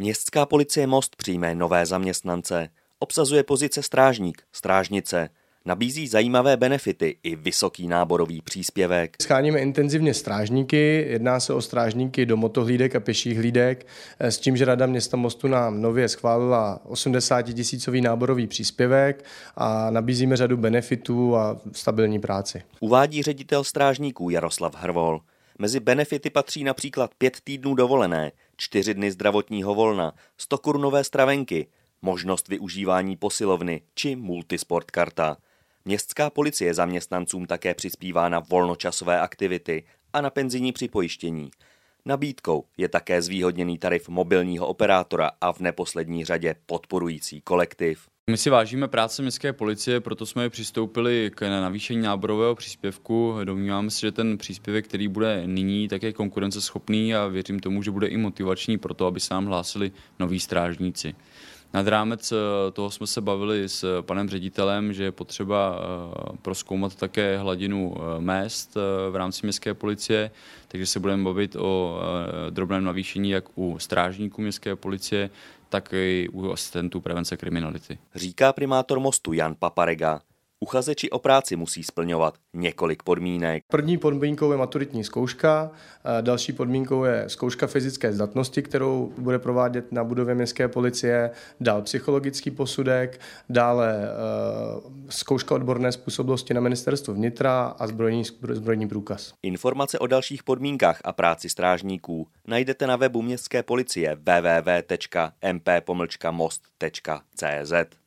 Městská policie Most přijme nové zaměstnance. Obsazuje pozice strážník, strážnice. Nabízí zajímavé benefity i vysoký náborový příspěvek. Scháníme intenzivně strážníky, jedná se o strážníky do motohlídek a pěších hlídek, s tím, že Rada města Mostu nám nově schválila 80 tisícový náborový příspěvek a nabízíme řadu benefitů a stabilní práci. Uvádí ředitel strážníků Jaroslav Hrvol. Mezi benefity patří například pět týdnů dovolené, čtyři dny zdravotního volna, 100 korunové stravenky, možnost využívání posilovny či multisport karta. Městská policie zaměstnancům také přispívá na volnočasové aktivity a na penzijní připojištění. Nabídkou je také zvýhodněný tarif mobilního operátora a v neposlední řadě podporující kolektiv. My si vážíme práce městské policie, proto jsme přistoupili k navýšení náborového příspěvku. Domníváme se, že ten příspěvek, který bude nyní, tak je konkurenceschopný a věřím tomu, že bude i motivační pro to, aby se nám hlásili noví strážníci. Nad rámec eh, toho jsme se bavili s panem ředitelem, že je potřeba eh, proskoumat také hladinu eh, mest v rámci městské policie, takže se budeme bavit o drobném navýšení jak u strážníků městské policie, tak i u asistentů prevence kriminality. Říká primátor mostu Jan Paparega. Uchazeči o práci musí splňovat několik podmínek. První podmínkou je maturitní zkouška, další podmínkou je zkouška fyzické zdatnosti, kterou bude provádět na budově městské policie, dál psychologický posudek, dále uh, zkouška odborné způsobilosti na ministerstvo vnitra a zbrojní, zbrojní průkaz. Informace o dalších podmínkách a práci strážníků najdete na webu městské policie www.mp-most.cz.